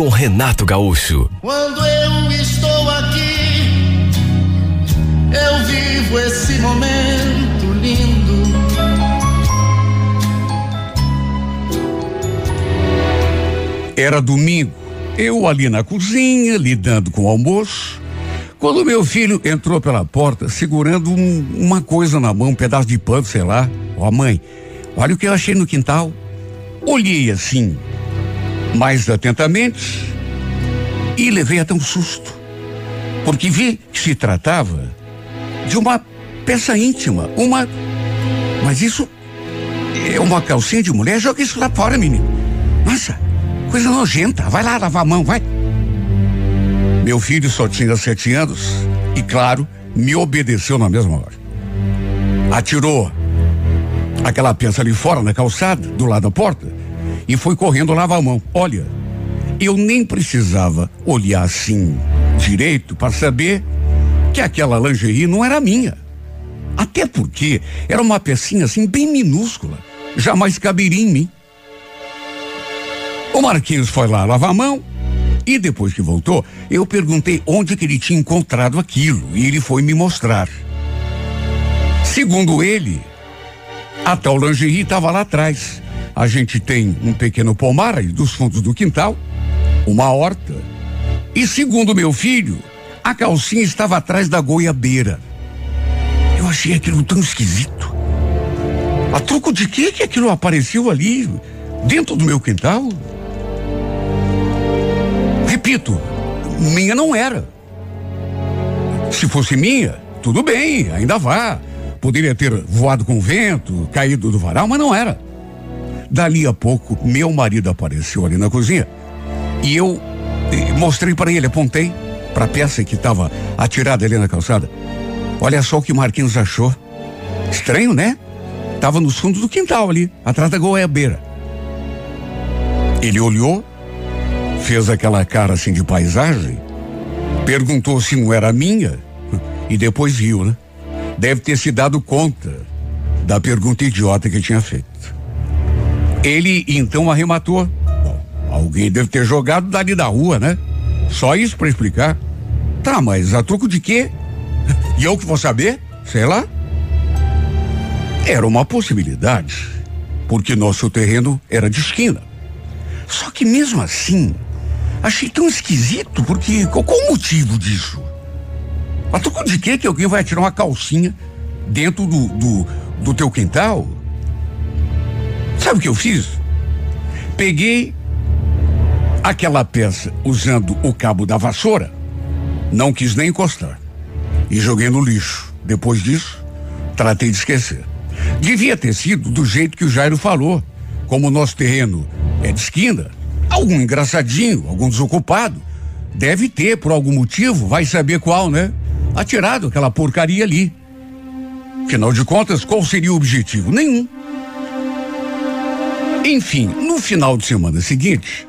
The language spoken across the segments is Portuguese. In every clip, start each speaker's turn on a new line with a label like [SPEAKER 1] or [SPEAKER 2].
[SPEAKER 1] com Renato Gaúcho.
[SPEAKER 2] Quando eu estou aqui, eu vivo esse momento lindo.
[SPEAKER 3] Era domingo, eu ali na cozinha, lidando com o almoço, quando meu filho entrou pela porta segurando um, uma coisa na mão, um pedaço de pano, sei lá. Ó, oh, mãe, olha o que eu achei no quintal. Olhei assim, mais atentamente, e levei até um susto, porque vi que se tratava de uma peça íntima, uma. Mas isso é uma calcinha de mulher? Joga isso lá fora, menino. Nossa, coisa nojenta. Vai lá lavar a mão, vai. Meu filho só tinha sete anos e, claro, me obedeceu na mesma hora. Atirou aquela peça ali fora na calçada, do lado da porta, e foi correndo lavar a mão. Olha, eu nem precisava olhar assim direito para saber que aquela lingerie não era minha. Até porque era uma pecinha assim bem minúscula, jamais caberia em mim. O Marquinhos foi lá lavar a mão e depois que voltou, eu perguntei onde que ele tinha encontrado aquilo e ele foi me mostrar. Segundo ele, a tal lingerie estava lá atrás. A gente tem um pequeno pomar dos fundos do quintal, uma horta. E segundo meu filho, a calcinha estava atrás da goiabeira. Eu achei aquilo tão esquisito. A troco de que que aquilo apareceu ali, dentro do meu quintal? Repito, minha não era. Se fosse minha, tudo bem, ainda vá. Poderia ter voado com o vento, caído do varal, mas não era. Dali a pouco, meu marido apareceu ali na cozinha e eu eh, mostrei para ele, apontei para a peça que estava atirada ali na calçada. Olha só o que Marquinhos achou. Estranho, né? Tava nos fundos do quintal ali, atrás da goiabeira. Ele olhou, fez aquela cara assim de paisagem, perguntou se não era minha e depois riu, né? Deve ter se dado conta da pergunta idiota que tinha feito. Ele então arrematou. Bom, alguém deve ter jogado dali da rua, né? Só isso para explicar. Tá, mas a troco de quê? E eu que vou saber? Sei lá. Era uma possibilidade, porque nosso terreno era de esquina. Só que mesmo assim, achei tão esquisito, porque qual, qual o motivo disso? A troco de quê que alguém vai tirar uma calcinha dentro do, do, do teu quintal? Sabe o que eu fiz? Peguei aquela peça usando o cabo da vassoura, não quis nem encostar e joguei no lixo. Depois disso, tratei de esquecer. Devia ter sido do jeito que o Jairo falou. Como o nosso terreno é de esquina, algum engraçadinho, algum desocupado, deve ter, por algum motivo, vai saber qual, né? atirado aquela porcaria ali. Afinal de contas, qual seria o objetivo? Nenhum. Enfim, no final de semana seguinte,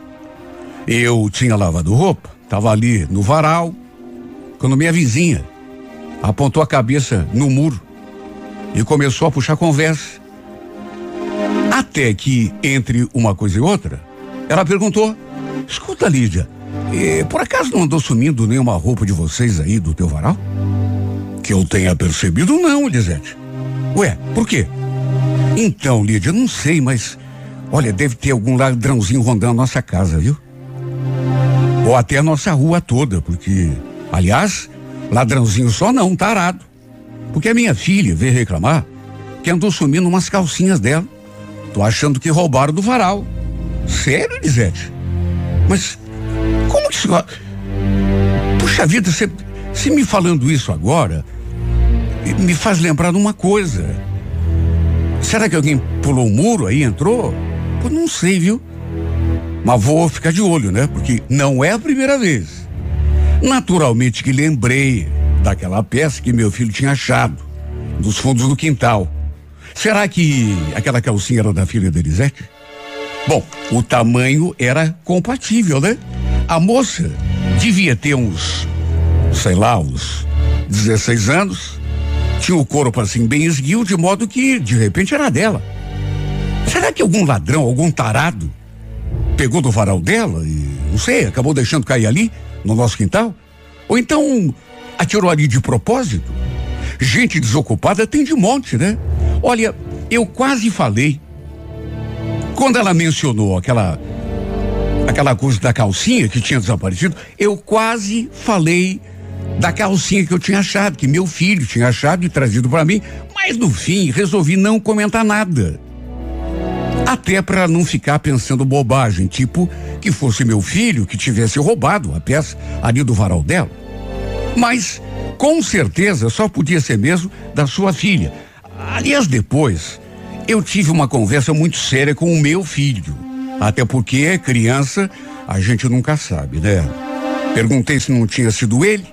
[SPEAKER 3] eu tinha lavado roupa, estava ali no varal, quando minha vizinha apontou a cabeça no muro e começou a puxar conversa. Até que, entre uma coisa e outra, ela perguntou: Escuta, Lídia, por acaso não andou sumindo nenhuma roupa de vocês aí do teu varal? Que eu tenha percebido, não, Elisete. Ué, por quê? Então, Lídia, não sei, mas. Olha, deve ter algum ladrãozinho rondando a nossa casa, viu? Ou até a nossa rua toda, porque. Aliás, ladrãozinho só não, tarado. Porque a minha filha veio reclamar que andou sumindo umas calcinhas dela. Tô achando que roubaram do varal. Sério, Elisete? Mas como que isso. Puxa vida, você, você me falando isso agora, me faz lembrar de uma coisa. Será que alguém pulou o um muro aí, entrou? Não sei, viu? Mas vou ficar de olho, né? Porque não é a primeira vez. Naturalmente que lembrei daquela peça que meu filho tinha achado, dos fundos do quintal. Será que aquela calcinha era da filha da Elisete? Bom, o tamanho era compatível, né? A moça devia ter uns, sei lá, uns 16 anos. Tinha o corpo assim bem esguio, de modo que de repente era dela. Será que algum ladrão, algum tarado, pegou do varal dela e, não sei, acabou deixando cair ali, no nosso quintal? Ou então atirou ali de propósito? Gente desocupada tem de monte, né? Olha, eu quase falei quando ela mencionou aquela aquela coisa da calcinha que tinha desaparecido, eu quase falei da calcinha que eu tinha achado, que meu filho tinha achado e trazido para mim, mas no fim resolvi não comentar nada. Até para não ficar pensando bobagem, tipo que fosse meu filho que tivesse roubado a peça ali do varal dela. Mas com certeza só podia ser mesmo da sua filha. Aliás, depois eu tive uma conversa muito séria com o meu filho. Até porque é criança, a gente nunca sabe, né? Perguntei se não tinha sido ele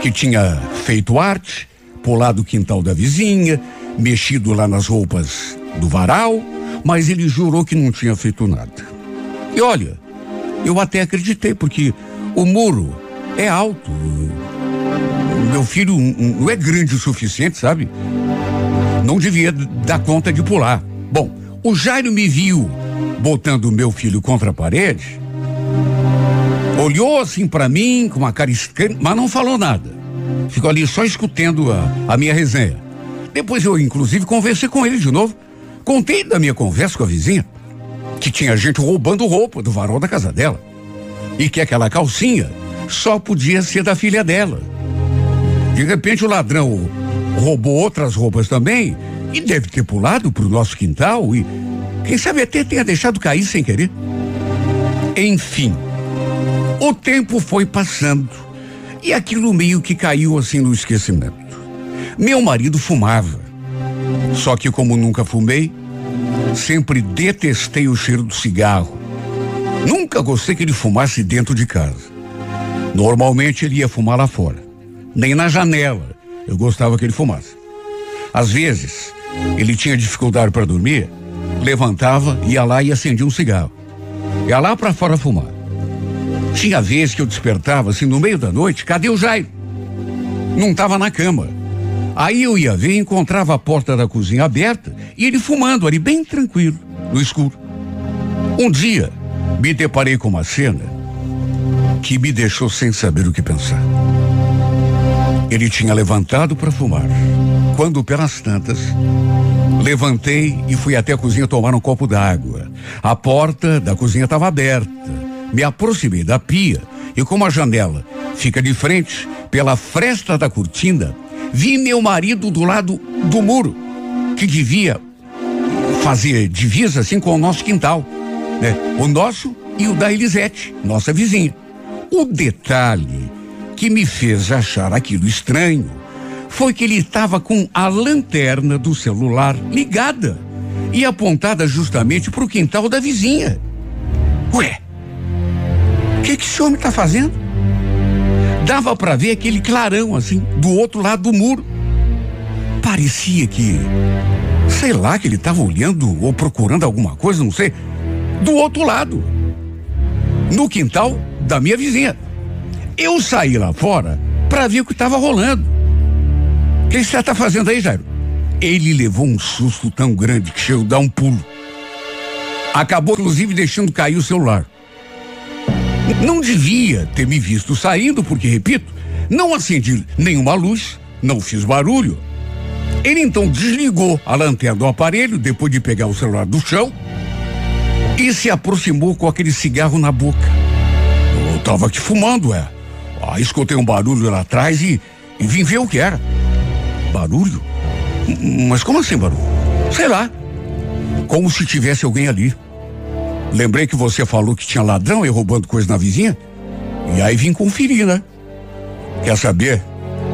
[SPEAKER 3] que tinha feito arte, pulado o quintal da vizinha, mexido lá nas roupas do varal, mas ele jurou que não tinha feito nada. E olha, eu até acreditei, porque o muro é alto. Meu filho não é grande o suficiente, sabe? não devia dar conta de pular. Bom, o Jairo me viu botando o meu filho contra a parede, olhou assim para mim com uma cara estranha, mas não falou nada. Ficou ali só escutando a, a minha resenha. Depois eu, inclusive, conversei com ele de novo. Contei da minha conversa com a vizinha, que tinha gente roubando roupa do varal da casa dela. E que aquela calcinha só podia ser da filha dela. De repente o ladrão roubou outras roupas também e deve ter pulado para o nosso quintal e quem sabe até tenha deixado cair sem querer. Enfim, o tempo foi passando e aquilo meio que caiu assim no esquecimento. Meu marido fumava, só que como nunca fumei, sempre detestei o cheiro do cigarro. Nunca gostei que ele fumasse dentro de casa. Normalmente ele ia fumar lá fora, nem na janela, eu gostava que ele fumasse. Às vezes, ele tinha dificuldade para dormir, levantava, ia lá e acendia um cigarro. Ia lá para fora fumar. Tinha vezes que eu despertava assim no meio da noite, cadê o Jairo? Não estava na cama. Aí eu ia ver encontrava a porta da cozinha aberta e ele fumando ali bem tranquilo, no escuro. Um dia, me deparei com uma cena que me deixou sem saber o que pensar. Ele tinha levantado para fumar. Quando, pelas tantas, levantei e fui até a cozinha tomar um copo d'água. A porta da cozinha estava aberta. Me aproximei da pia e, como a janela fica de frente, pela fresta da cortina, vi meu marido do lado do muro, que devia fazer divisa assim com o nosso quintal, né? O nosso e o da Elisete, nossa vizinha. O detalhe que me fez achar aquilo estranho foi que ele estava com a lanterna do celular ligada e apontada justamente para o quintal da vizinha. Ué, que, que esse homem está fazendo? Dava para ver aquele clarão assim, do outro lado do muro. Parecia que, sei lá, que ele estava olhando ou procurando alguma coisa, não sei, do outro lado, no quintal da minha vizinha. Eu saí lá fora para ver o que estava rolando. O que você está fazendo aí, Jairo? Ele levou um susto tão grande que chegou a dar um pulo. Acabou, inclusive, deixando cair o celular. Não devia ter me visto saindo, porque, repito, não acendi nenhuma luz, não fiz barulho. Ele então desligou a lanterna do aparelho, depois de pegar o celular do chão, e se aproximou com aquele cigarro na boca. Eu estava aqui fumando, é. Ah, escutei um barulho lá atrás e, e vim ver o que era. Barulho? Mas como assim barulho? Sei lá. Como se tivesse alguém ali. Lembrei que você falou que tinha ladrão e roubando coisa na vizinha. E aí vim conferir, né? Quer saber?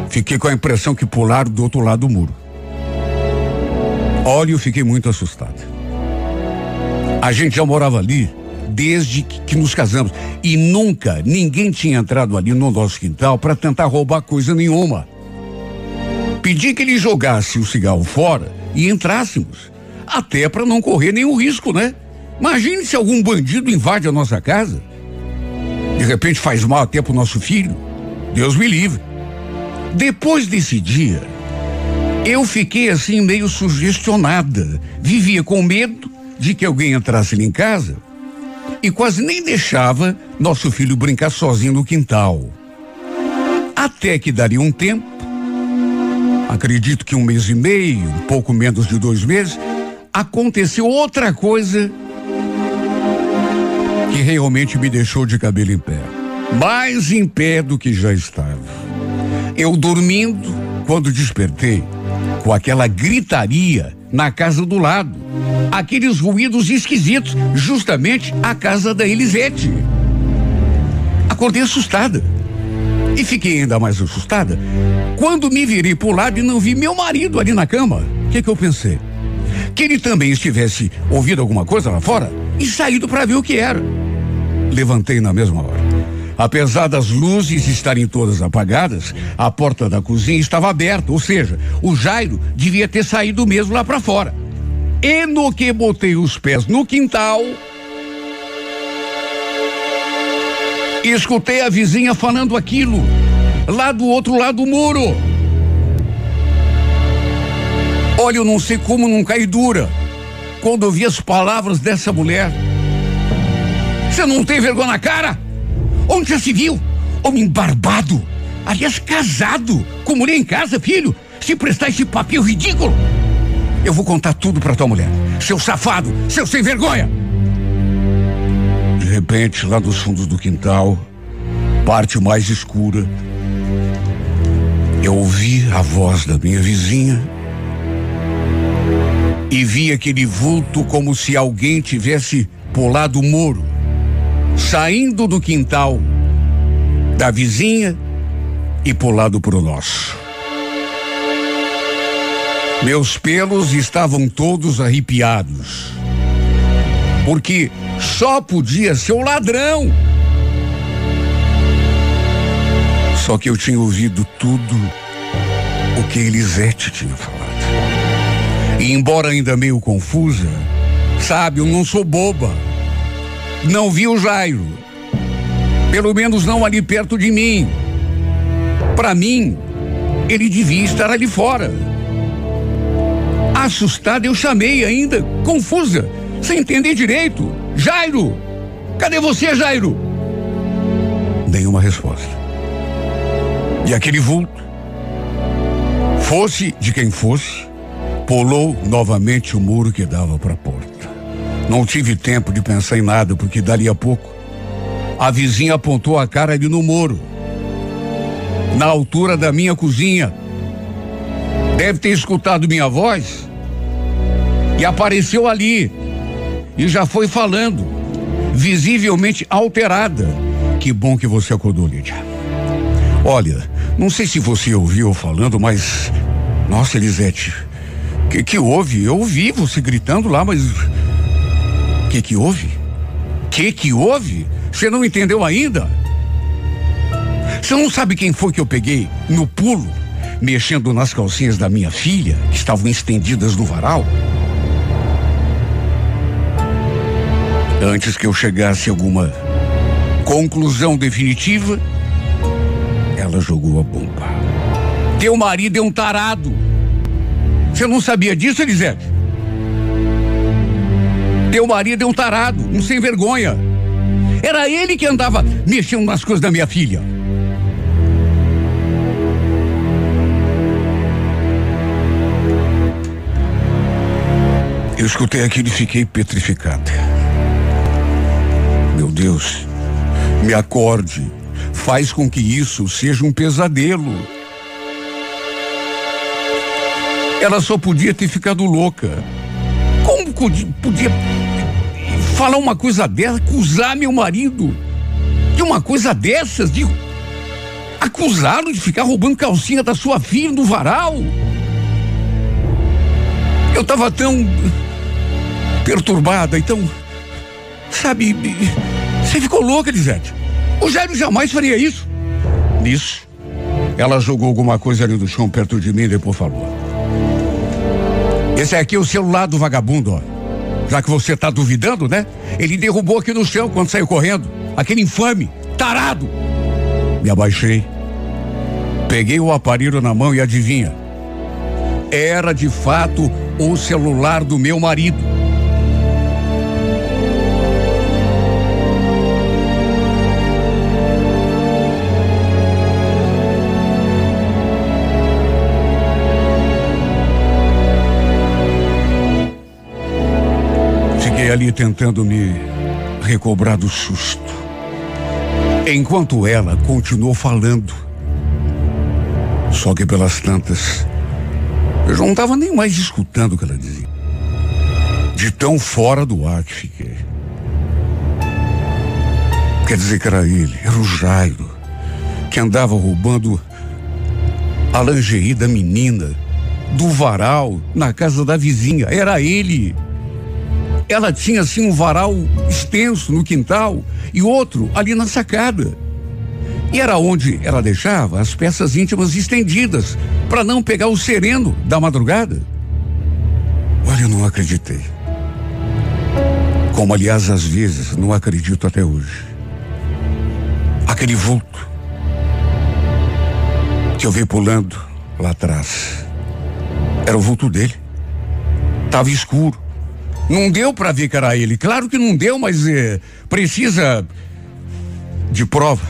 [SPEAKER 3] Fiquei com a impressão que pularam do outro lado do muro. Olha, eu fiquei muito assustado. A gente já morava ali desde que, que nos casamos. E nunca ninguém tinha entrado ali no nosso quintal para tentar roubar coisa nenhuma. Pedi que ele jogasse o cigarro fora e entrássemos. Até para não correr nenhum risco, né? Imagine se algum bandido invade a nossa casa. De repente faz mal até pro nosso filho. Deus me livre. Depois desse dia, eu fiquei assim meio sugestionada. Vivia com medo de que alguém entrasse ali em casa e quase nem deixava nosso filho brincar sozinho no quintal. Até que daria um tempo, acredito que um mês e meio, um pouco menos de dois meses, aconteceu outra coisa que realmente me deixou de cabelo em pé. Mais em pé do que já estava. Eu dormindo, quando despertei, com aquela gritaria na casa do lado. Aqueles ruídos esquisitos, justamente a casa da Elisete. Acordei assustada. E fiquei ainda mais assustada quando me virei pro lado e não vi meu marido ali na cama. O que, que eu pensei? Que ele também estivesse ouvindo alguma coisa lá fora e saído para ver o que era. Levantei na mesma hora. Apesar das luzes estarem todas apagadas, a porta da cozinha estava aberta, ou seja, o Jairo devia ter saído mesmo lá para fora. E no que botei os pés no quintal, escutei a vizinha falando aquilo, lá do outro lado do muro. Olha, eu não sei como não caí dura quando ouvi as palavras dessa mulher. Você não tem vergonha na cara? Onde já se viu? Homem barbado. Aliás, casado, com mulher em casa, filho. Se prestar esse papel ridículo. Eu vou contar tudo pra tua mulher. Seu safado, seu sem vergonha. De repente, lá dos fundos do quintal, parte mais escura, eu ouvi a voz da minha vizinha e vi aquele vulto como se alguém tivesse pulado o muro saindo do quintal da vizinha e pulado para o nosso. Meus pelos estavam todos arrepiados, porque só podia ser o ladrão. Só que eu tinha ouvido tudo o que Elisete tinha falado. E embora ainda meio confusa, sabe, eu não sou boba. Não vi o Jairo. Pelo menos não ali perto de mim. Para mim, ele devia estar ali fora. Assustada, eu chamei ainda, confusa, sem entender direito. Jairo! Cadê você, Jairo? Nenhuma resposta. E aquele vulto, fosse de quem fosse, pulou novamente o muro que dava para a porta. Não tive tempo de pensar em nada, porque dali a pouco a vizinha apontou a cara ali no muro, na altura da minha cozinha. Deve ter escutado minha voz e apareceu ali e já foi falando, visivelmente alterada. Que bom que você acordou, Lídia. Olha, não sei se você ouviu falando, mas. Nossa, Elisete, que, que houve? Eu ouvi você gritando lá, mas que que houve? Que que houve? Você não entendeu ainda? Você não sabe quem foi que eu peguei no pulo, mexendo nas calcinhas da minha filha, que estavam estendidas no varal? Antes que eu chegasse a alguma conclusão definitiva, ela jogou a bomba. Teu marido é um tarado. Você não sabia disso, Elisete? Teu marido é um tarado, um sem vergonha. Era ele que andava mexendo nas coisas da minha filha. Eu escutei aquilo e fiquei petrificado. Meu Deus, me acorde. Faz com que isso seja um pesadelo. Ela só podia ter ficado louca. Como podia falar uma coisa dessa, acusar meu marido de uma coisa dessas, de acusá-lo de ficar roubando calcinha da sua filha no varal? Eu estava tão perturbada, então Sabe, você ficou louca, Elisete. O Jairo jamais faria isso. Nisso, ela jogou alguma coisa ali no chão perto de mim e depois falou. Esse aqui é o celular do vagabundo, ó. Já que você tá duvidando, né? Ele derrubou aqui no chão quando saiu correndo. Aquele infame, tarado. Me abaixei. Peguei o aparelho na mão e adivinha? Era de fato o celular do meu marido. Ali tentando me recobrar do susto. Enquanto ela continuou falando. Só que pelas tantas, eu já não estava nem mais escutando o que ela dizia. De tão fora do ar que fiquei. Quer dizer que era ele, era o Jairo, que andava roubando a lingerie da menina, do varal, na casa da vizinha. Era ele. Ela tinha assim um varal extenso no quintal e outro ali na sacada. E era onde ela deixava as peças íntimas estendidas para não pegar o sereno da madrugada. Olha, eu não acreditei. Como, aliás, às vezes não acredito até hoje. Aquele vulto que eu vi pulando lá atrás. Era o vulto dele. Tava escuro. Não deu para ver que era ele. Claro que não deu, mas é, precisa de prova.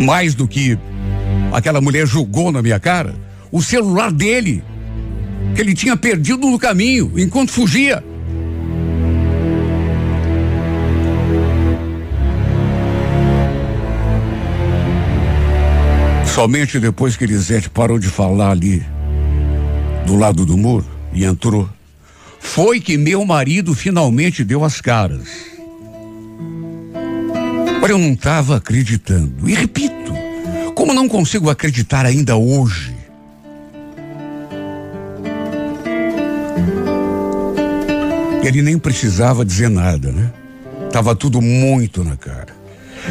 [SPEAKER 3] Mais do que aquela mulher jogou na minha cara, o celular dele, que ele tinha perdido no caminho enquanto fugia. Somente depois que Elisete parou de falar ali, do lado do muro, e entrou, foi que meu marido finalmente deu as caras. Olha, eu não estava acreditando. E repito, como não consigo acreditar ainda hoje? Ele nem precisava dizer nada, né? Tava tudo muito na cara.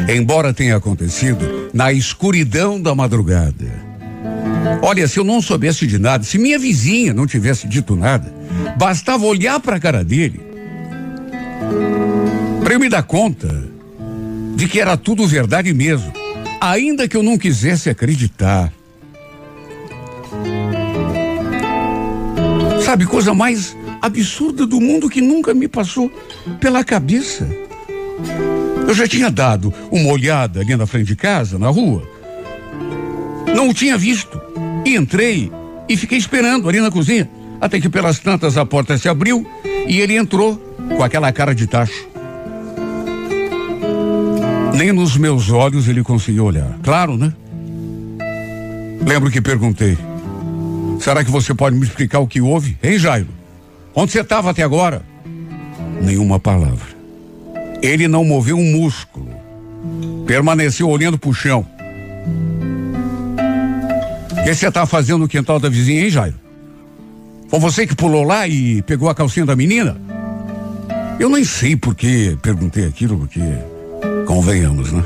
[SPEAKER 3] Embora tenha acontecido na escuridão da madrugada. Olha, se eu não soubesse de nada, se minha vizinha não tivesse dito nada, bastava olhar para a cara dele para eu me dar conta de que era tudo verdade mesmo, ainda que eu não quisesse acreditar. Sabe, coisa mais absurda do mundo que nunca me passou pela cabeça. Eu já tinha dado uma olhada ali na frente de casa, na rua. Não o tinha visto. E entrei e fiquei esperando ali na cozinha. Até que pelas tantas a porta se abriu e ele entrou com aquela cara de tacho. Nem nos meus olhos ele conseguiu olhar. Claro, né? Lembro que perguntei: Será que você pode me explicar o que houve? Hein, Jairo? Onde você estava até agora? Nenhuma palavra. Ele não moveu um músculo. Permaneceu olhando pro chão. O que você tá fazendo no quintal da vizinha, hein, Jairo? Foi você que pulou lá e pegou a calcinha da menina? Eu nem sei por que perguntei aquilo, porque convenhamos, né?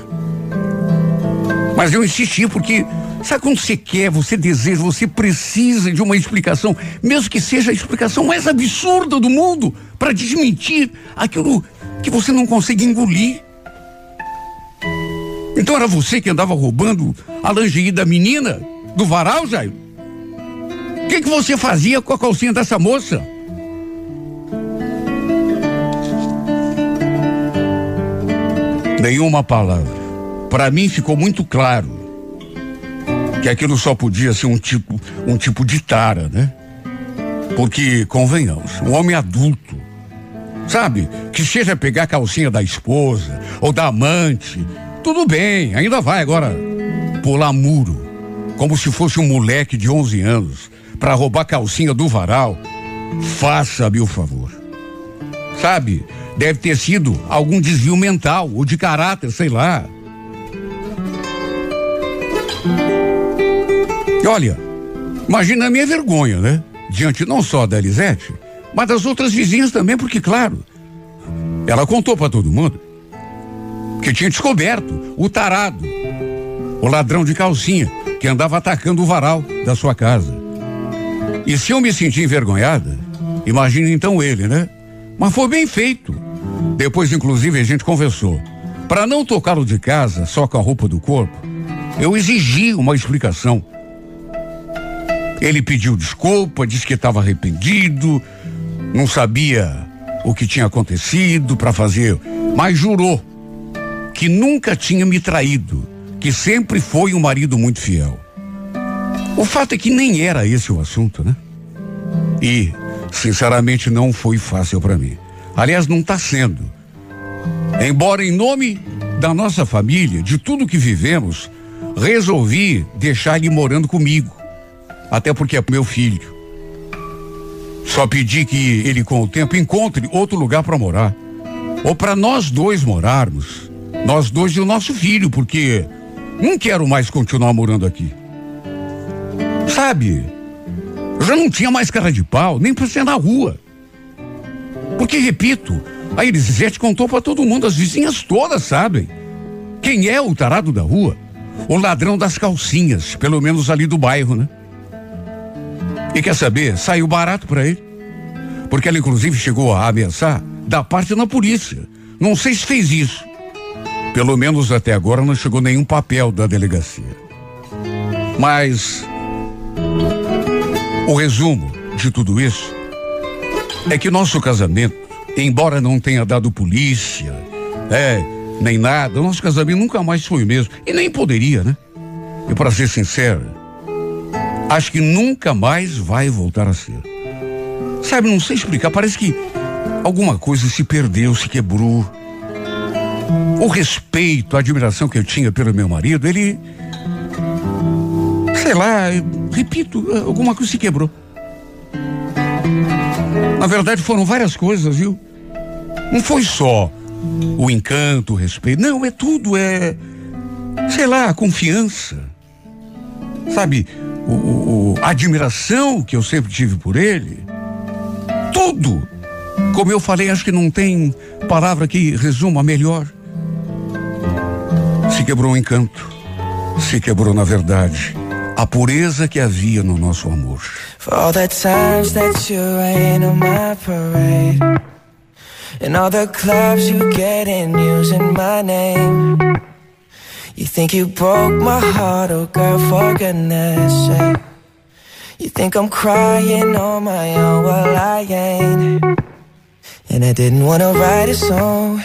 [SPEAKER 3] Mas eu insisti porque sabe quando você quer, você deseja, você precisa de uma explicação, mesmo que seja a explicação mais absurda do mundo, para desmentir aquilo que você não consegue engolir. Então era você que andava roubando a lingerie da menina do varal, Jairo? Que, que você fazia com a calcinha dessa moça? Nenhuma palavra. Para mim ficou muito claro que aquilo só podia ser um tipo, um tipo de tara, né? Porque, convenhamos, um homem adulto, sabe? Que seja pegar a calcinha da esposa ou da amante, tudo bem, ainda vai agora pular muro, como se fosse um moleque de 11 anos, para roubar calcinha do varal. Faça-me o favor. Sabe? Deve ter sido algum desvio mental ou de caráter, sei lá. Olha, imagina a minha vergonha, né? Diante não só da Elisete, mas das outras vizinhas também, porque, claro, Ela contou para todo mundo que tinha descoberto o tarado, o ladrão de calcinha, que andava atacando o varal da sua casa. E se eu me senti envergonhada, imagine então ele, né? Mas foi bem feito. Depois, inclusive, a gente conversou. Para não tocá-lo de casa só com a roupa do corpo, eu exigi uma explicação. Ele pediu desculpa, disse que estava arrependido, não sabia o que tinha acontecido para fazer, mas jurou que nunca tinha me traído, que sempre foi um marido muito fiel. O fato é que nem era esse o assunto, né? E, sinceramente, não foi fácil para mim. Aliás, não está sendo. Embora em nome da nossa família, de tudo que vivemos, resolvi deixar ele morando comigo. Até porque é meu filho. Só pedi que ele, com o tempo, encontre outro lugar para morar. Ou para nós dois morarmos. Nós dois e o nosso filho, porque não quero mais continuar morando aqui. Sabe? Eu já não tinha mais cara de pau, nem pra ser na rua. Porque, repito, a Elisete contou para todo mundo, as vizinhas todas sabem. Quem é o tarado da rua? O ladrão das calcinhas, pelo menos ali do bairro, né? E quer saber? Saiu barato para ele. Porque ela, inclusive, chegou a ameaçar da parte na polícia. Não sei se fez isso. Pelo menos até agora não chegou nenhum papel da delegacia. Mas o resumo de tudo isso é que nosso casamento, embora não tenha dado polícia, é, nem nada, nosso casamento nunca mais foi o mesmo. E nem poderia, né? E para ser sincero, acho que nunca mais vai voltar a ser. Sabe, não sei explicar, parece que alguma coisa se perdeu, se quebrou. O respeito, a admiração que eu tinha pelo meu marido, ele. Sei lá, repito, alguma coisa se quebrou. Na verdade, foram várias coisas, viu? Não foi só o encanto, o respeito. Não, é tudo, é. Sei lá, a confiança. Sabe, o, o, a admiração que eu sempre tive por ele. Tudo. Como eu falei, acho que não tem palavra que resuma melhor. Se quebrou o encanto. Se quebrou, na verdade, a pureza que havia no nosso amor.
[SPEAKER 4] For all the times that you rain on my parade. And all the clubs you get in using my name. You think you broke my heart, oh girl, for goodness sake. You think I'm crying on my own, well I ain't. And I didn't wanna write a song,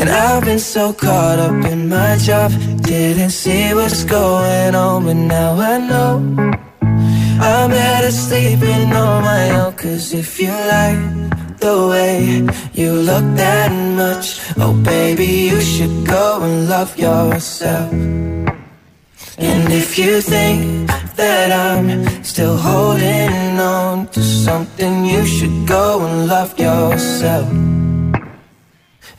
[SPEAKER 4] And I've been so caught up in my job, didn't see what's going on, but now I know. I'm better sleeping on my own, cause if you like the way you look that much, oh baby, you should go and love yourself. And if you think that I'm still holding on to something, you should go and love yourself.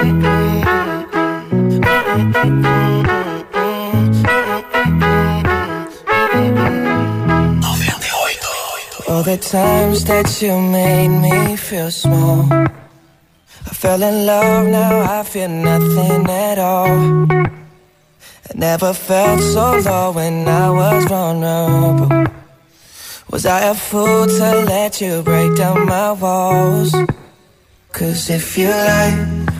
[SPEAKER 4] All the times that you made me feel small. I fell in love, now I feel nothing at all. I never felt so low when I was vulnerable. Was I a fool to let you break down my walls? Cause if you like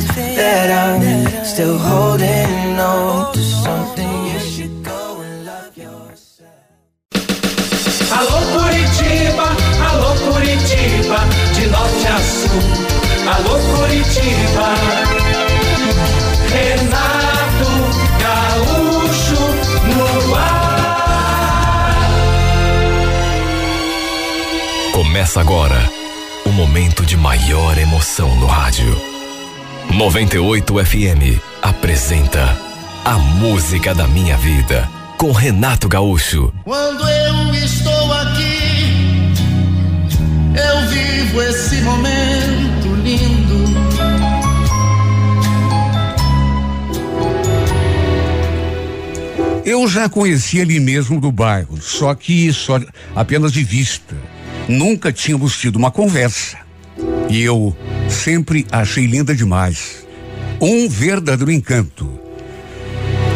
[SPEAKER 4] that I'm still holding on to something, you should go and love yourself.
[SPEAKER 5] Alô Curitiba, alô Curitiba, de norte a sul. Alô Curitiba. Renato Gaúcho no ar.
[SPEAKER 1] Começa agora o momento de maior emoção no rádio. 98 FM apresenta A Música da Minha Vida com Renato Gaúcho.
[SPEAKER 2] Quando eu estou aqui, eu vivo esse momento lindo.
[SPEAKER 3] Eu já conhecia ele mesmo do bairro, só que só apenas de vista. Nunca tínhamos tido uma conversa. E eu sempre achei linda demais. Um verdadeiro encanto.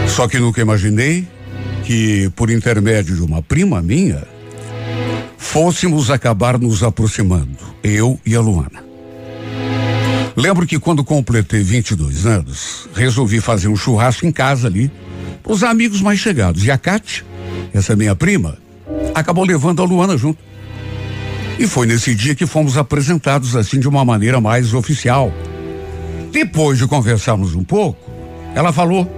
[SPEAKER 3] Só que nunca imaginei que, por intermédio de uma prima minha, fôssemos acabar nos aproximando, eu e a Luana. Lembro que quando completei 22 anos, resolvi fazer um churrasco em casa ali, os amigos mais chegados. E a Kátia, essa minha prima, acabou levando a Luana junto. E foi nesse dia que fomos apresentados assim de uma maneira mais oficial. Depois de conversarmos um pouco, ela falou: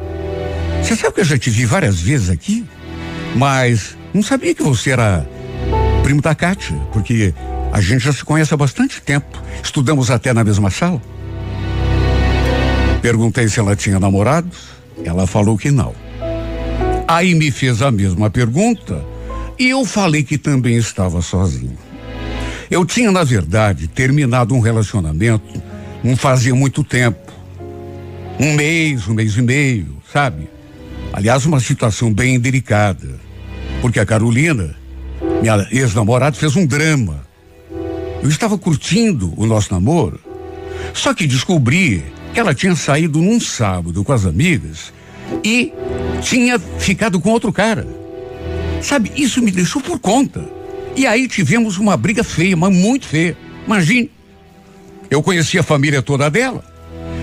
[SPEAKER 3] Você sabe que eu já te vi várias vezes aqui? Mas não sabia que você era primo da Kátia, porque a gente já se conhece há bastante tempo. Estudamos até na mesma sala. Perguntei se ela tinha namorado. Ela falou que não. Aí me fez a mesma pergunta e eu falei que também estava sozinho. Eu tinha, na verdade, terminado um relacionamento não fazia muito tempo. Um mês, um mês e meio, sabe? Aliás, uma situação bem delicada. Porque a Carolina, minha ex-namorada, fez um drama. Eu estava curtindo o nosso namoro, só que descobri que ela tinha saído num sábado com as amigas e tinha ficado com outro cara. Sabe, isso me deixou por conta. E aí tivemos uma briga feia, mas muito feia. Imagine. Eu conhecia a família toda dela.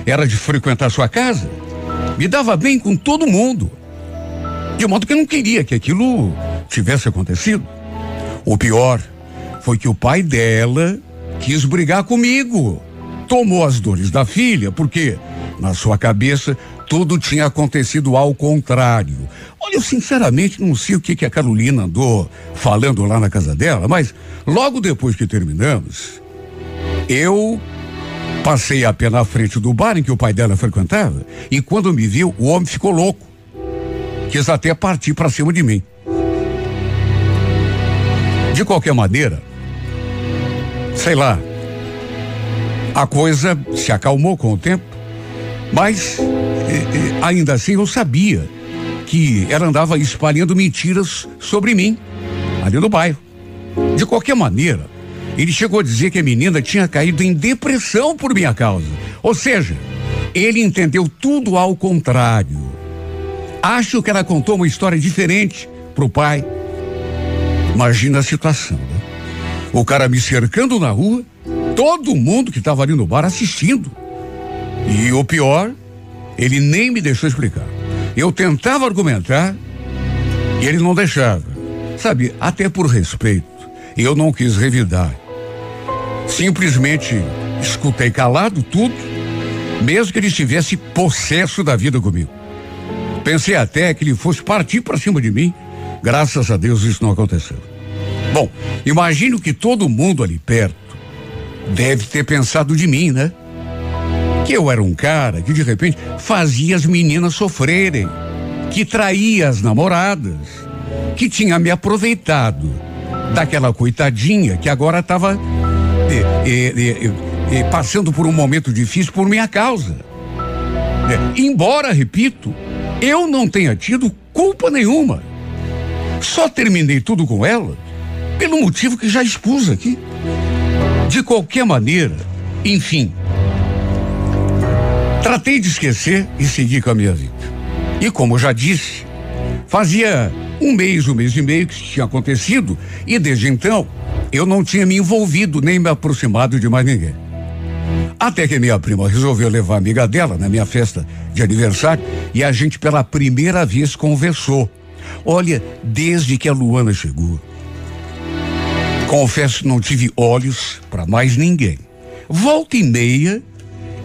[SPEAKER 3] Era de frequentar sua casa. Me dava bem com todo mundo. De modo que eu não queria que aquilo tivesse acontecido. O pior foi que o pai dela quis brigar comigo. Tomou as dores da filha, porque, na sua cabeça, tudo tinha acontecido ao contrário. Olha, eu sinceramente não sei o que, que a Carolina andou falando lá na casa dela, mas logo depois que terminamos, eu passei a pé na frente do bar em que o pai dela frequentava e quando me viu, o homem ficou louco. Quis até partir para cima de mim. De qualquer maneira, sei lá, a coisa se acalmou com o tempo, mas ainda assim eu sabia que ela andava espalhando mentiras sobre mim, ali no bairro. De qualquer maneira, ele chegou a dizer que a menina tinha caído em depressão por minha causa. Ou seja, ele entendeu tudo ao contrário. Acho que ela contou uma história diferente pro pai. Imagina a situação, né? O cara me cercando na rua, todo mundo que estava ali no bar assistindo. E o pior, ele nem me deixou explicar. Eu tentava argumentar e ele não deixava. Sabe, até por respeito, eu não quis revidar. Simplesmente escutei calado tudo, mesmo que ele estivesse possesso da vida comigo. Pensei até que ele fosse partir para cima de mim. Graças a Deus isso não aconteceu. Bom, imagino que todo mundo ali perto deve ter pensado de mim, né? Que eu era um cara que de repente fazia as meninas sofrerem, que traía as namoradas, que tinha me aproveitado daquela coitadinha que agora estava passando por um momento difícil por minha causa. Embora, repito, eu não tenha tido culpa nenhuma. Só terminei tudo com ela pelo motivo que já expus aqui. De qualquer maneira, enfim, tratei de esquecer e seguir com a minha vida. E como já disse, fazia um mês, um mês e meio que isso tinha acontecido e desde então eu não tinha me envolvido nem me aproximado de mais ninguém. Até que minha prima resolveu levar a amiga dela na minha festa de aniversário e a gente pela primeira vez conversou. Olha, desde que a Luana chegou. Confesso não tive olhos para mais ninguém. Volta e meia,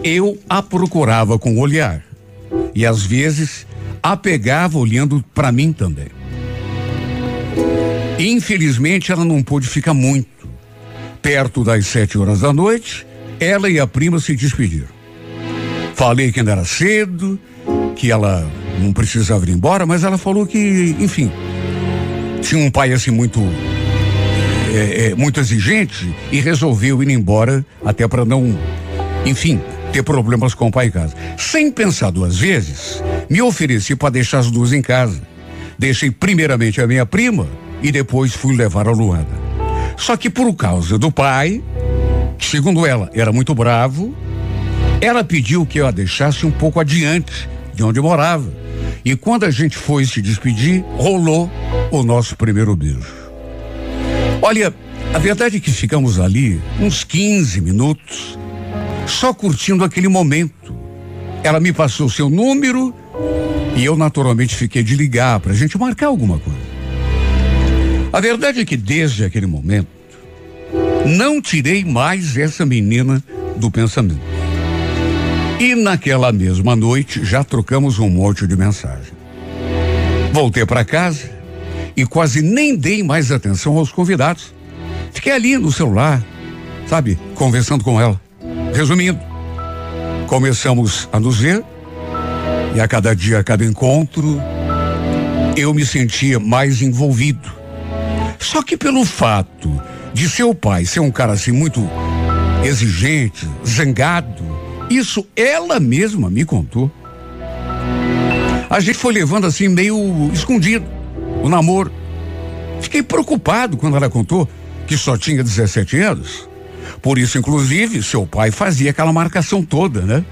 [SPEAKER 3] eu a procurava com o olhar. E às vezes a pegava olhando para mim também. Infelizmente, ela não pôde ficar muito. Perto das sete horas da noite, ela e a prima se despediram. Falei que ainda era cedo, que ela não precisava ir embora, mas ela falou que, enfim, tinha um pai assim muito é, é, muito exigente e resolveu ir embora até para não, enfim, ter problemas com o pai em casa. Sem pensar duas vezes, me ofereci para deixar as duas em casa. Deixei primeiramente a minha prima e depois fui levar a Luana. Só que por causa do pai, que segundo ela era muito bravo, ela pediu que eu a deixasse um pouco adiante de onde morava. E quando a gente foi se despedir, rolou o nosso primeiro beijo. Olha, a verdade é que ficamos ali uns 15 minutos, só curtindo aquele momento. Ela me passou seu número e eu naturalmente fiquei de ligar para a gente marcar alguma coisa. A verdade é que desde aquele momento, não tirei mais essa menina do pensamento. E naquela mesma noite já trocamos um monte de mensagem. Voltei para casa e quase nem dei mais atenção aos convidados. Fiquei ali no celular, sabe, conversando com ela. Resumindo, começamos a nos ver e a cada dia, a cada encontro, eu me sentia mais envolvido só que pelo fato de seu pai ser um cara assim muito exigente, zangado, isso ela mesma me contou. A gente foi levando assim meio escondido o namoro. Fiquei preocupado quando ela contou que só tinha 17 anos. Por isso, inclusive, seu pai fazia aquela marcação toda, né?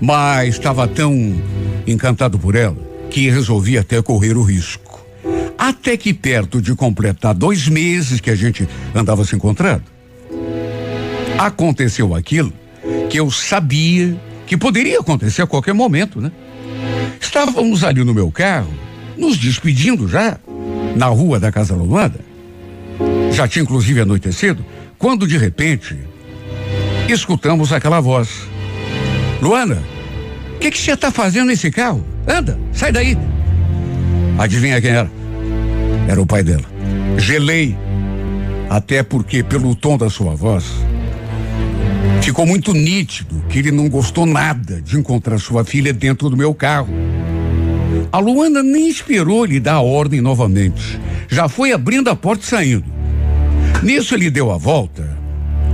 [SPEAKER 3] Mas estava tão encantado por ela que resolvi até correr o risco. Até que perto de completar dois meses que a gente andava se encontrando, aconteceu aquilo que eu sabia que poderia acontecer a qualquer momento, né? Estávamos ali no meu carro, nos despedindo já, na rua da Casa Luana. Já tinha inclusive anoitecido, quando de repente escutamos aquela voz. Luana, o que você está fazendo nesse carro? Anda, sai daí. Adivinha quem era? Era o pai dela. Gelei, até porque, pelo tom da sua voz, ficou muito nítido que ele não gostou nada de encontrar sua filha dentro do meu carro. A Luana nem esperou lhe dar a ordem novamente. Já foi abrindo a porta e saindo. Nisso ele deu a volta.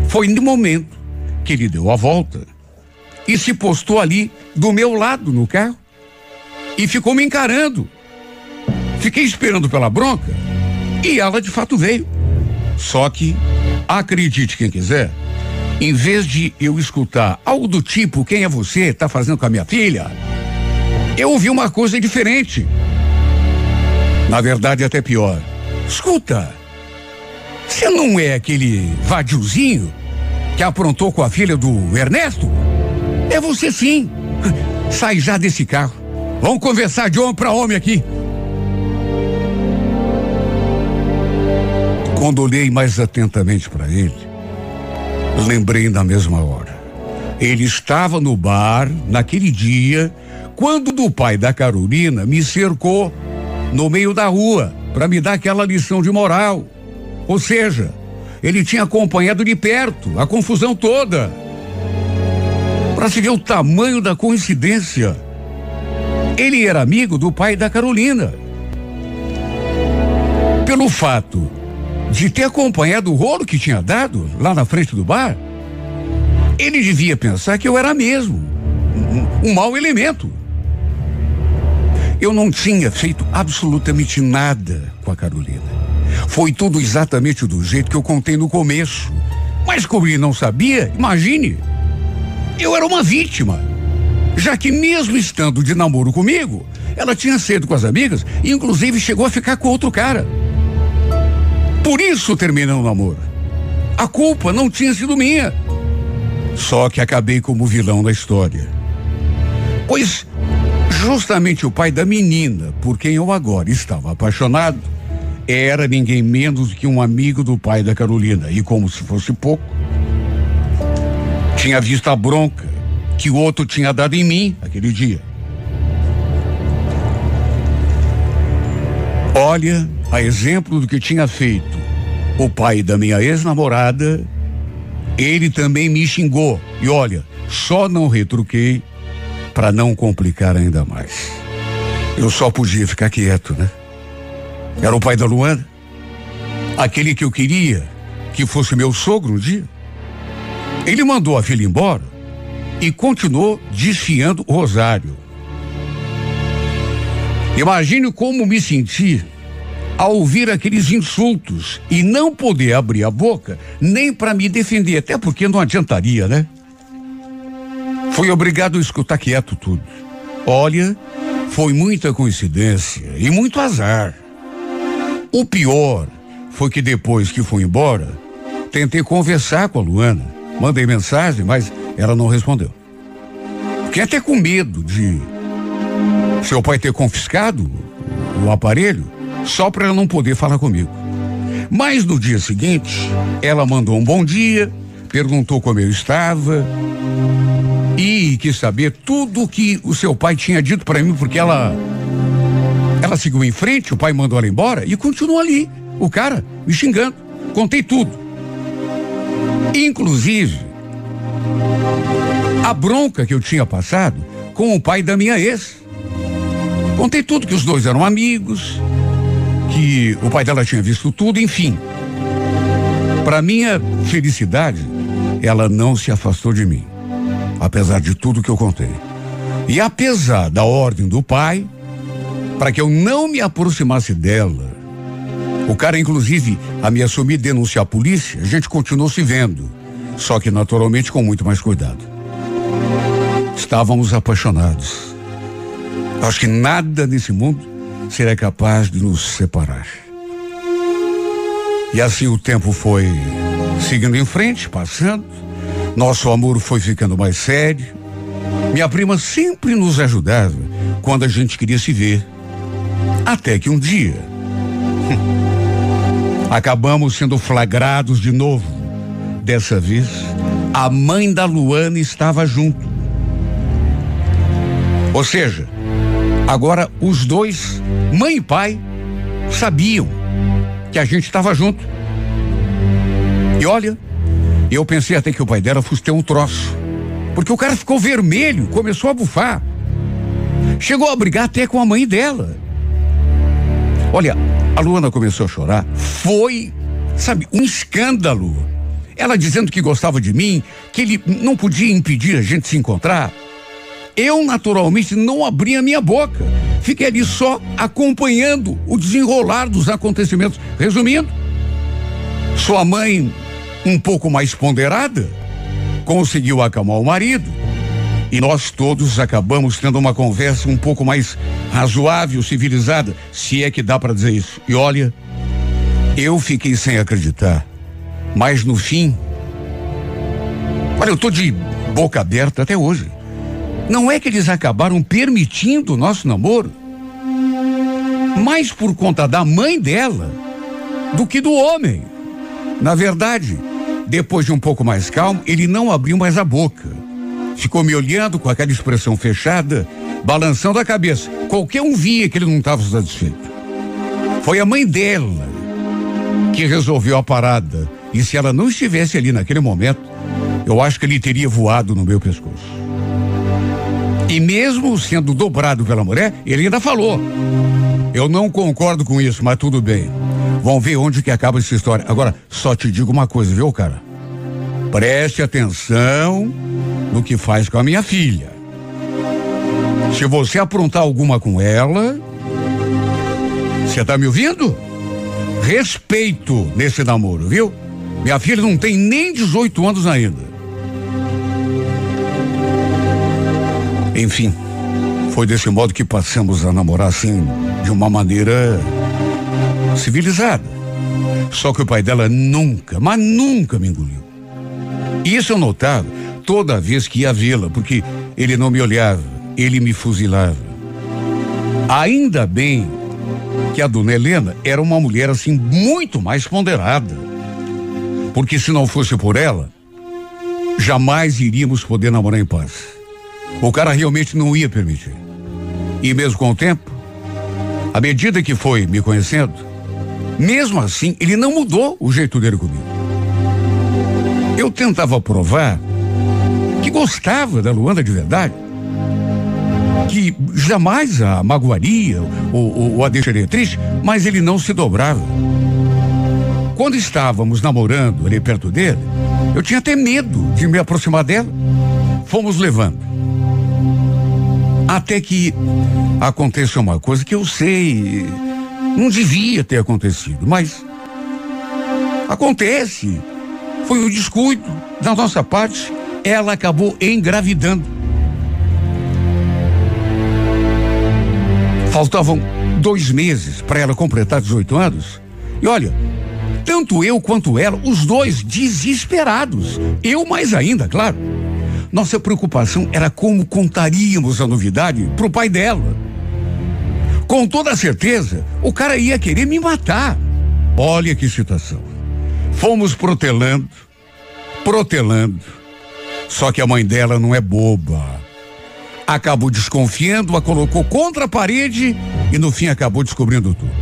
[SPEAKER 3] Foi no momento que ele deu a volta e se postou ali do meu lado no carro e ficou me encarando. Fiquei esperando pela bronca e ela de fato veio. Só que, acredite quem quiser, em vez de eu escutar algo do tipo, quem é você, tá fazendo com a minha filha? eu ouvi uma coisa diferente. Na verdade, até pior. Escuta, você não é aquele vadiozinho que aprontou com a filha do Ernesto? É você sim. Sai já desse carro. Vamos conversar de homem para homem aqui. Quando olhei mais atentamente para ele, lembrei na mesma hora. Ele estava no bar naquele dia quando o pai da Carolina me cercou no meio da rua para me dar aquela lição de moral. Ou seja, ele tinha acompanhado de perto a confusão toda. Para se ver o tamanho da coincidência. Ele era amigo do pai da Carolina. Pelo fato de ter acompanhado o rolo que tinha dado lá na frente do bar, ele devia pensar que eu era mesmo um, um mau elemento. Eu não tinha feito absolutamente nada com a Carolina. Foi tudo exatamente do jeito que eu contei no começo. Mas como ele não sabia, imagine, eu era uma vítima. Já que mesmo estando de namoro comigo, ela tinha cedo com as amigas e inclusive chegou a ficar com outro cara. Por isso terminei o namoro. A culpa não tinha sido minha. Só que acabei como vilão da história. Pois justamente o pai da menina, por quem eu agora estava apaixonado, era ninguém menos que um amigo do pai da Carolina. E como se fosse pouco, tinha visto a bronca que o outro tinha dado em mim aquele dia. Olha, a exemplo do que tinha feito o pai da minha ex-namorada, ele também me xingou. E olha, só não retruquei para não complicar ainda mais. Eu só podia ficar quieto, né? Era o pai da Luana? Aquele que eu queria que fosse meu sogro um dia? Ele mandou a filha embora e continuou desfiando o rosário. Imagine como me senti ao ouvir aqueles insultos e não poder abrir a boca nem para me defender, até porque não adiantaria, né? Fui obrigado a escutar quieto tudo. Olha, foi muita coincidência e muito azar. O pior foi que depois que fui embora, tentei conversar com a Luana. Mandei mensagem, mas ela não respondeu. Fiquei até com medo de seu pai ter confiscado o aparelho só para ela não poder falar comigo. Mas no dia seguinte, ela mandou um bom dia, perguntou como eu estava e quis saber tudo o que o seu pai tinha dito para mim, porque ela ela seguiu em frente, o pai mandou ela embora e continuou ali. O cara me xingando. Contei tudo. Inclusive, a bronca que eu tinha passado com o pai da minha ex. Contei tudo que os dois eram amigos, que o pai dela tinha visto tudo, enfim. Para minha felicidade, ela não se afastou de mim, apesar de tudo que eu contei. E apesar da ordem do pai, para que eu não me aproximasse dela. O cara, inclusive, a me assumir denunciar a polícia, a gente continuou se vendo. Só que naturalmente com muito mais cuidado. Estávamos apaixonados. Acho que nada nesse mundo seria capaz de nos separar. E assim o tempo foi seguindo em frente, passando. Nosso amor foi ficando mais sério. Minha prima sempre nos ajudava quando a gente queria se ver. Até que um dia acabamos sendo flagrados de novo. Dessa vez, a mãe da Luana estava junto. Ou seja, agora os dois, mãe e pai, sabiam que a gente estava junto. E olha, eu pensei até que o pai dela fosse ter um troço. Porque o cara ficou vermelho, começou a bufar. Chegou a brigar até com a mãe dela. Olha, a Luana começou a chorar. Foi, sabe, um escândalo. Ela dizendo que gostava de mim, que ele não podia impedir a gente se encontrar. Eu, naturalmente, não abri a minha boca. Fiquei ali só acompanhando o desenrolar dos acontecimentos. Resumindo, sua mãe, um pouco mais ponderada, conseguiu acalmar o marido E nós todos acabamos tendo uma conversa um pouco mais razoável, civilizada, se é que dá para dizer isso. E olha, eu fiquei sem acreditar. Mas no fim, olha, eu tô de boca aberta até hoje. Não é que eles acabaram permitindo o nosso namoro, mais por conta da mãe dela do que do homem. Na verdade, depois de um pouco mais calmo, ele não abriu mais a boca. Ficou me olhando com aquela expressão fechada, balançando a cabeça. Qualquer um via que ele não estava satisfeito. Foi a mãe dela que resolveu a parada. E se ela não estivesse ali naquele momento, eu acho que ele teria voado no meu pescoço. E mesmo sendo dobrado pela mulher, ele ainda falou: Eu não concordo com isso, mas tudo bem. Vamos ver onde que acaba essa história. Agora, só te digo uma coisa, viu, cara? Preste atenção no que faz com a minha filha. Se você aprontar alguma com ela, você tá me ouvindo? Respeito nesse namoro, viu? Minha filha não tem nem 18 anos ainda. Enfim, foi desse modo que passamos a namorar assim, de uma maneira civilizada. Só que o pai dela nunca, mas nunca me engoliu. Isso eu notava toda vez que ia vê-la, porque ele não me olhava, ele me fuzilava. Ainda bem que a dona Helena era uma mulher assim muito mais ponderada. Porque se não fosse por ela, jamais iríamos poder namorar em paz. O cara realmente não ia permitir. E mesmo com o tempo, à medida que foi me conhecendo, mesmo assim, ele não mudou o jeito dele comigo. Eu tentava provar que gostava da Luanda de verdade, que jamais a magoaria ou, ou, ou a deixaria triste, mas ele não se dobrava. Quando estávamos namorando ali perto dele, eu tinha até medo de me aproximar dela. Fomos levando. Até que aconteça uma coisa que eu sei, não devia ter acontecido, mas acontece. Foi um descuido da nossa parte. Ela acabou engravidando. Faltavam dois meses para ela completar 18 anos. E olha, tanto eu quanto ela, os dois desesperados. Eu mais ainda, claro. Nossa preocupação era como contaríamos a novidade para o pai dela. Com toda certeza, o cara ia querer me matar. Olha que situação. Fomos protelando, protelando. Só que a mãe dela não é boba. Acabou desconfiando, a colocou contra a parede e no fim acabou descobrindo tudo.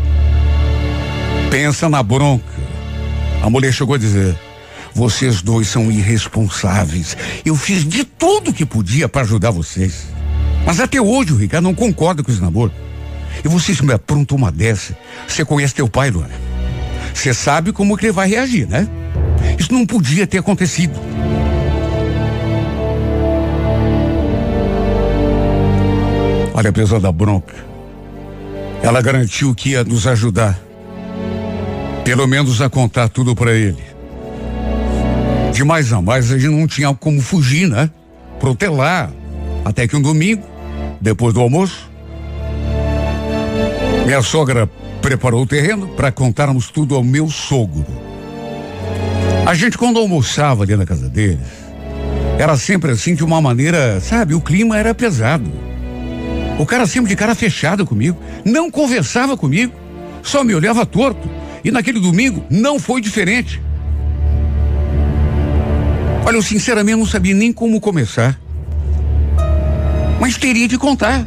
[SPEAKER 3] Pensa na bronca. A mulher chegou a dizer: vocês dois são irresponsáveis. Eu fiz de tudo que podia para ajudar vocês. Mas até hoje o Ricardo não concorda com esse namoro. E vocês me aprontam uma dessa. Você conhece teu pai, Luana? Você sabe como que ele vai reagir, né? Isso não podia ter acontecido. Olha, apesar da bronca, ela garantiu que ia nos ajudar. Pelo menos a contar tudo para ele. De mais a mais, a gente não tinha como fugir, né? Protelar. Até que um domingo, depois do almoço, minha sogra preparou o terreno para contarmos tudo ao meu sogro. A gente, quando almoçava ali na casa deles, era sempre assim de uma maneira, sabe, o clima era pesado. O cara sempre de cara fechada comigo, não conversava comigo, só me olhava torto. E naquele domingo não foi diferente. Olha, eu sinceramente não sabia nem como começar. Mas teria de contar.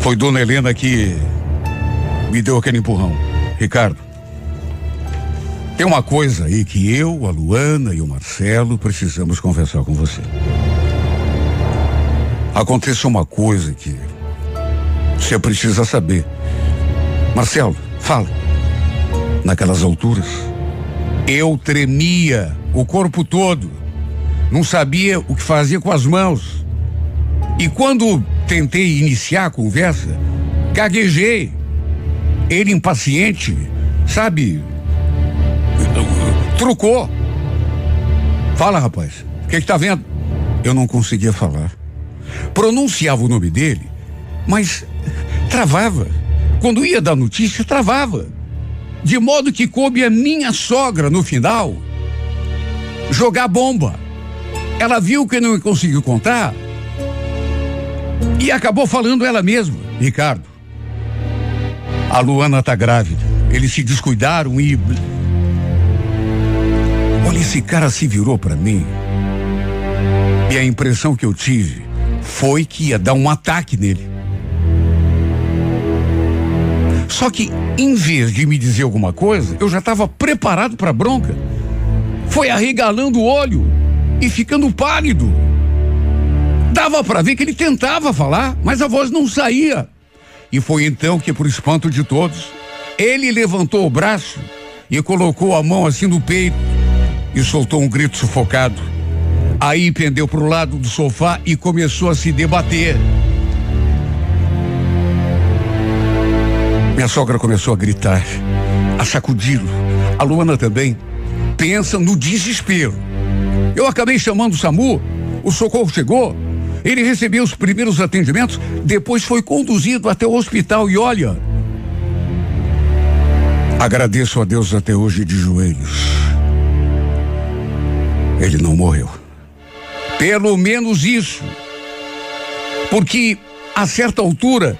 [SPEAKER 3] Foi Dona Helena que me deu aquele empurrão. Ricardo, tem uma coisa aí que eu, a Luana e o Marcelo precisamos conversar com você. Aconteceu uma coisa que você precisa saber. Marcelo, fala. Naquelas alturas, eu tremia o corpo todo. Não sabia o que fazia com as mãos. E quando tentei iniciar a conversa, gaguejei. Ele impaciente, sabe? Trucou. Fala, rapaz. O que, que tá vendo? eu não conseguia falar. Pronunciava o nome dele, mas travava. Quando ia dar notícia, travava. De modo que coube a minha sogra no final jogar bomba. Ela viu que não conseguiu contar e acabou falando ela mesma, Ricardo. A Luana tá grávida. Eles se descuidaram e. Olha, esse cara se virou para mim. E a impressão que eu tive foi que ia dar um ataque nele. Só que, em vez de me dizer alguma coisa, eu já estava preparado para bronca. Foi arregalando o olho e ficando pálido. Dava para ver que ele tentava falar, mas a voz não saía. E foi então que, por espanto de todos, ele levantou o braço e colocou a mão assim no peito e soltou um grito sufocado. Aí pendeu para o lado do sofá e começou a se debater. Minha sogra começou a gritar, a sacudi-lo. A Luana também. Pensa no desespero. Eu acabei chamando o SAMU, o socorro chegou, ele recebeu os primeiros atendimentos, depois foi conduzido até o hospital e olha. Agradeço a Deus até hoje de joelhos. Ele não morreu. Pelo menos isso. Porque a certa altura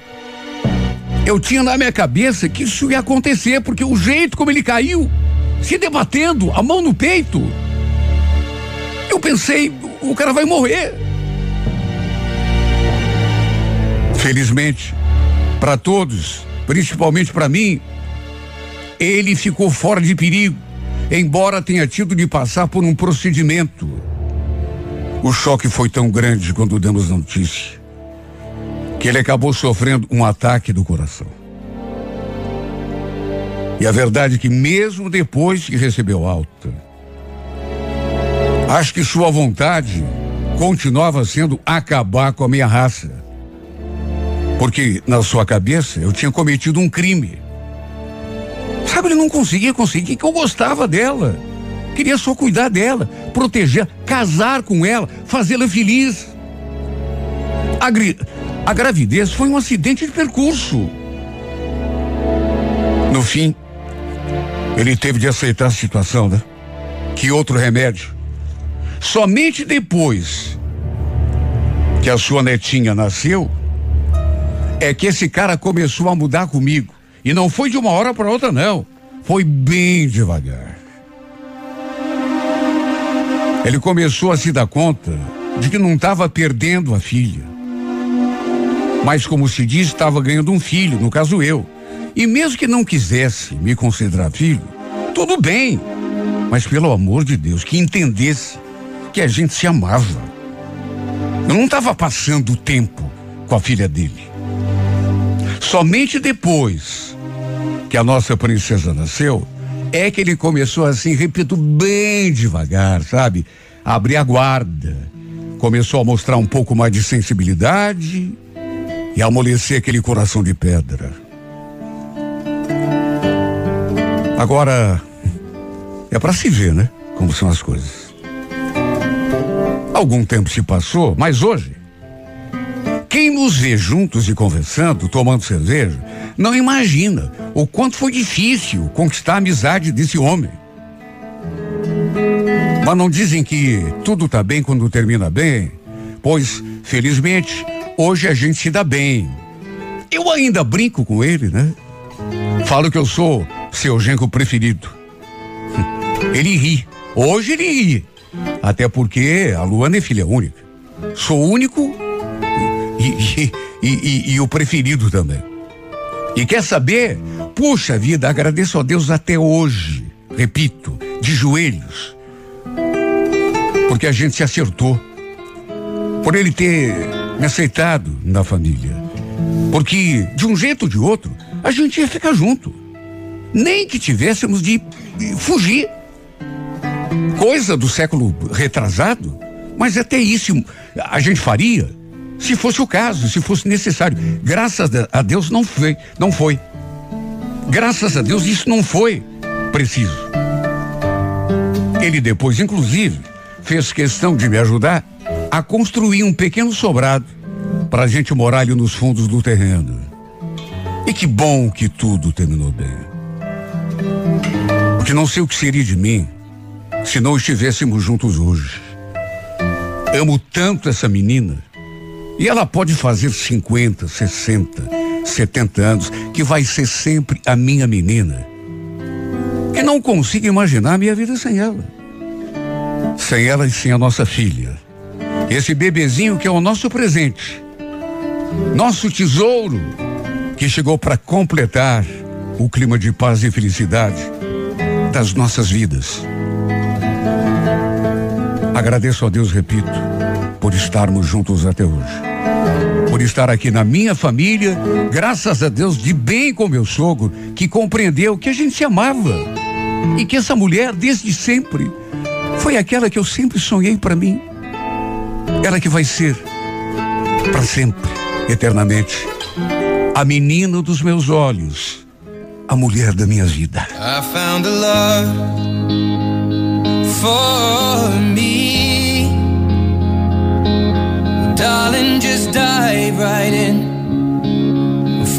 [SPEAKER 3] eu tinha na minha cabeça que isso ia acontecer, porque o jeito como ele caiu, se debatendo, a mão no peito, eu pensei, o cara vai morrer. Felizmente, para todos, principalmente para mim, ele ficou fora de perigo, embora tenha tido de passar por um procedimento. O choque foi tão grande quando damos notícia que ele acabou sofrendo um ataque do coração. E a verdade é que mesmo depois que recebeu alta, acho que sua vontade continuava sendo acabar com a minha raça. Porque na sua cabeça eu tinha cometido um crime. Sabe, ele não conseguia conseguir que eu gostava dela. Queria só cuidar dela, proteger, casar com ela, fazê-la feliz. A, a gravidez foi um acidente de percurso. No fim, ele teve de aceitar a situação, né? Que outro remédio? Somente depois que a sua netinha nasceu, é que esse cara começou a mudar comigo. E não foi de uma hora para outra, não. Foi bem devagar. Ele começou a se dar conta de que não estava perdendo a filha. Mas, como se diz, estava ganhando um filho, no caso eu. E mesmo que não quisesse me considerar filho, tudo bem. Mas, pelo amor de Deus, que entendesse que a gente se amava. Eu não estava passando o tempo com a filha dele. Somente depois que a nossa princesa nasceu, é que ele começou assim, repito, bem devagar, sabe? Abrir a guarda. Começou a mostrar um pouco mais de sensibilidade e amolecer aquele coração de pedra. Agora, é para se ver, né? Como são as coisas. Algum tempo se passou, mas hoje quem nos vê juntos e conversando, tomando cerveja, não imagina o quanto foi difícil conquistar a amizade desse homem. Mas não dizem que tudo está bem quando termina bem? Pois, felizmente, hoje a gente se dá bem. Eu ainda brinco com ele, né? Falo que eu sou seu genro preferido. Ele ri. Hoje ele ri. Até porque a Luana é filha única. Sou único e, e, e, o preferido também. E quer saber? Puxa vida, agradeço a Deus até hoje. Repito, de joelhos. Porque a gente se acertou. Por ele ter me aceitado na família. Porque, de um jeito ou de outro, a gente ia ficar junto. Nem que tivéssemos de fugir. Coisa do século retrasado. Mas até isso a gente faria se fosse o caso, se fosse necessário. Graças a Deus não foi, não foi. Graças a Deus isso não foi preciso. Ele depois, inclusive, fez questão de me ajudar a construir um pequeno sobrado para a gente morar ali nos fundos do terreno. E que bom que tudo terminou bem. Porque não sei o que seria de mim se não estivéssemos juntos hoje. Amo tanto essa menina. E ela pode fazer 50, 60, 70 anos, que vai ser sempre a minha menina. Que não consigo imaginar a minha vida sem ela. Sem ela e sem a nossa filha. Esse bebezinho que é o nosso presente. Nosso tesouro que chegou para completar o clima de paz e felicidade das nossas vidas. Agradeço a Deus, repito, por estarmos juntos até hoje. Por estar aqui na minha família, graças a Deus, de bem com meu sogro, que compreendeu que a gente se amava. E que essa mulher, desde sempre, foi aquela que eu sempre sonhei para mim. Ela que vai ser, para sempre, eternamente, a menina dos meus olhos, a mulher da minha vida.
[SPEAKER 6] I found a love for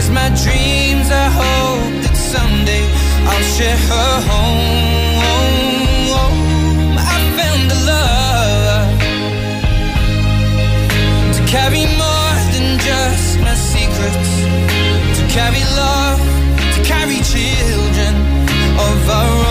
[SPEAKER 6] shares my dreams. I hope that someday I'll share
[SPEAKER 7] her
[SPEAKER 6] home. I found a love to carry more than just my secrets, to carry love, to carry children of our own.